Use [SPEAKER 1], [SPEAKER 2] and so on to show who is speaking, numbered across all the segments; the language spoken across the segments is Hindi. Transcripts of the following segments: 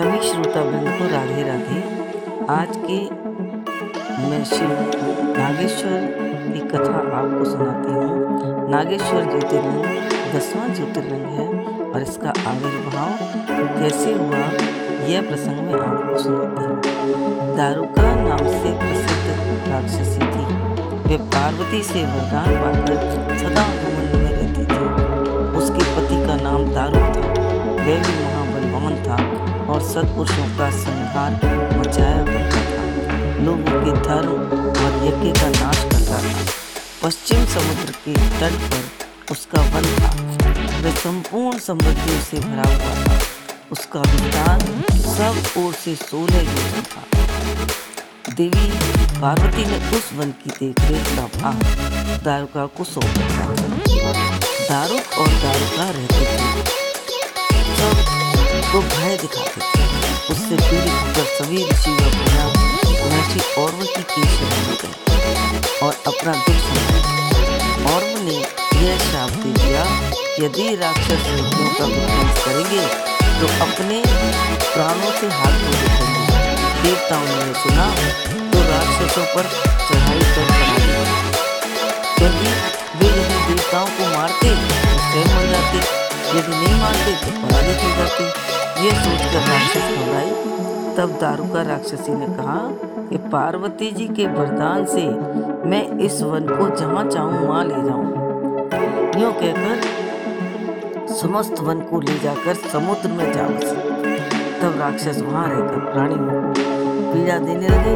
[SPEAKER 1] सभी श्रोता वृंद को राधे राधे। आज के मैं शिव नागेश्वर की कथा आपको सुनाती हूँ। नागेश्वर ज्योतिर्लिंग दसवां ज्योतिर्लिंग है और इसका आविर्भाव कैसे हुआ, यह प्रसंग मैं आपको सुनाती हूँ। दारुका नाम से प्रसिद्ध राक्षसी थी। वे पार्वती से वरदान पाकर सदा और सत्पुरुषों का संहार मचाया करता था लोगों के धर्म और यज्ञ का नाश करता था पश्चिम समुद्र के तट पर उसका वन था। वह संपूर्ण समृद्धियों से भरा हुआ था। उसका विस्तार सब ओर से सोलह योजन था। देवी पार्वती ने उस वन की देखरेख का भार दारुका को सौंप। दिया दारुक और दारुका रहते थे। सब को भय दिखाते थे उससे पीड़ित होकर सभी ऋषि व मुनिया महर्षि औरव की केश में गए और अपना दुख समझा औरव ने यह श्राप दे दिया, यदि राक्षस व्यक्तियों का विध्वंस करेंगे तो अपने प्राणों से हाथ धो देखेंगे देवताओं ने सुना तो राक्षसों पर चढ़ाई कर बना वे यदि देवताओं को मारते तो स्वयं मर जाते। यदि नहीं मारते तो पराजित हो जाते। ये सोचकर राक्षस घबराई तब दारुका राक्षसी ने कहा कि पार्वती जी के वरदान से मैं इस वन को जहाँ चाहूँ, वहाँ ले जाऊँ। यूँ कहकर समस्त वन को ले जाकर समुद्र में जा बसे। तब राक्षस वहाँ रहकर प्राणियों को पीड़ा देने लगे।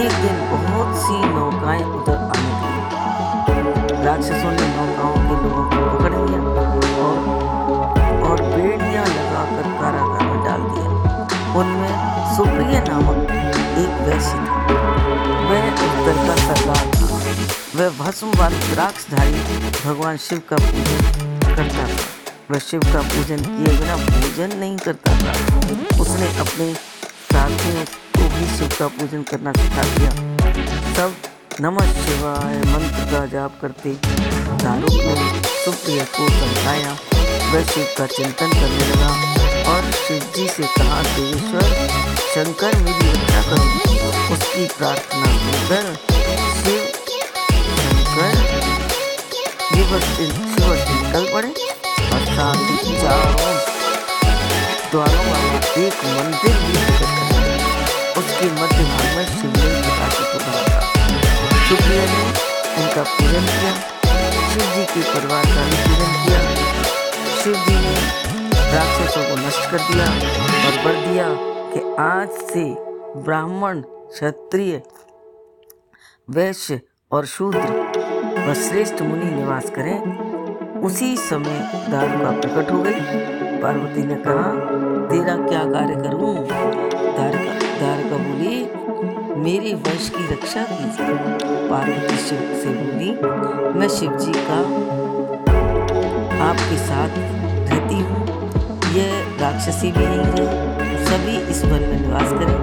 [SPEAKER 1] एक दिन बहुत सी नौकाएँ उधर आने लगी। राक्षसों ने नौकाओं के लोगों को पकड़ लिया। सुप्रिय नामक एक वैश्य था। वह उत्तर का सरदार था। वह भस्म भस्मवान द्राक्षधारी, भगवान शिव का पूजन करता था। वह शिव का पूजन किए बिना भोजन नहीं करता था। उसने अपने साथियों को भी शिव का पूजन करना सिखा दिया। सब नमः शिवाय मंत्र का जाप करते दारू ने सुप्रिय को समझाया। वह शिव का चिंतन करने लगा और शिव जी से कहा, देवेश्वर शंकर मेरी रक्षा करो। उसकी प्रार्थना सुनकर शिव, शंकर निकल पड़े। और ही चारों द्वारों एक मंदिर भी उसके मध्य भाग में शिवलिंग था। सुप्रिया ने उनका पूजन किया। शिव जी के परिवार का भी पूजन किया। शिव जी ने राक्षसों को नष्ट कर दिया और बर दिया। कि आज से ब्राह्मण, क्षत्रिय, वैश्य और शूद्र व श्रेष्ठ मुनि निवास करें। उसी समय दारू का प्रकट हो गई। पार्वती ने कहा, तेरा क्या कार्य करूँ? दारिका दारिका बोली, मेरे वंश की रक्षा कीजिए। पार्वती शिव से बोली, मैं शिव जी का आपके साथ रहती हूँ। यह राक्षसी भी नहीं है। सभी इस वन में निवास करें,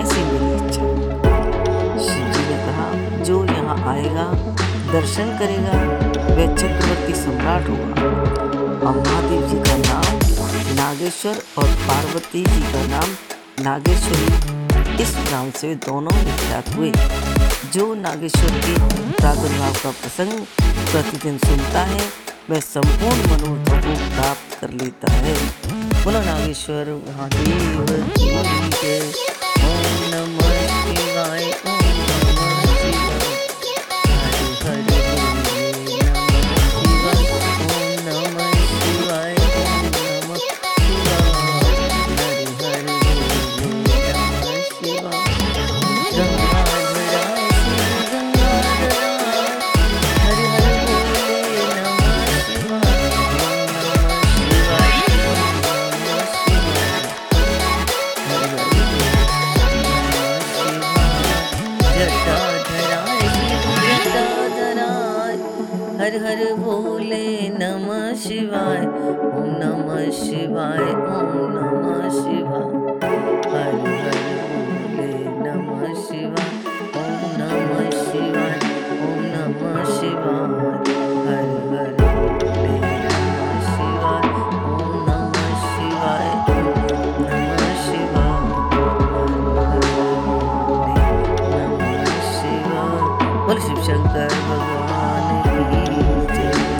[SPEAKER 1] ऐसी मेरी इच्छा शिव जी ने कहा, जो यहाँ आएगा, दर्शन करेगा, वह चक्रवर्ती सम्राट होगा। और महादेव जी का नाम नागेश्वर और पार्वती जी का नाम नागेश्वरी। इस नाम से दोनों विख्यात हुए। जो नागेश्वर के प्रादुर्भाव का प्रसंग प्रतिदिन सुनता है, वह संपूर्ण मनोरथों को प्राप्त कर लेता है। बोलो नागेश्वर महादेव हर हर भोले नमः शिवाय ओम नमः शिवाय ओम नमः शिवाय। हर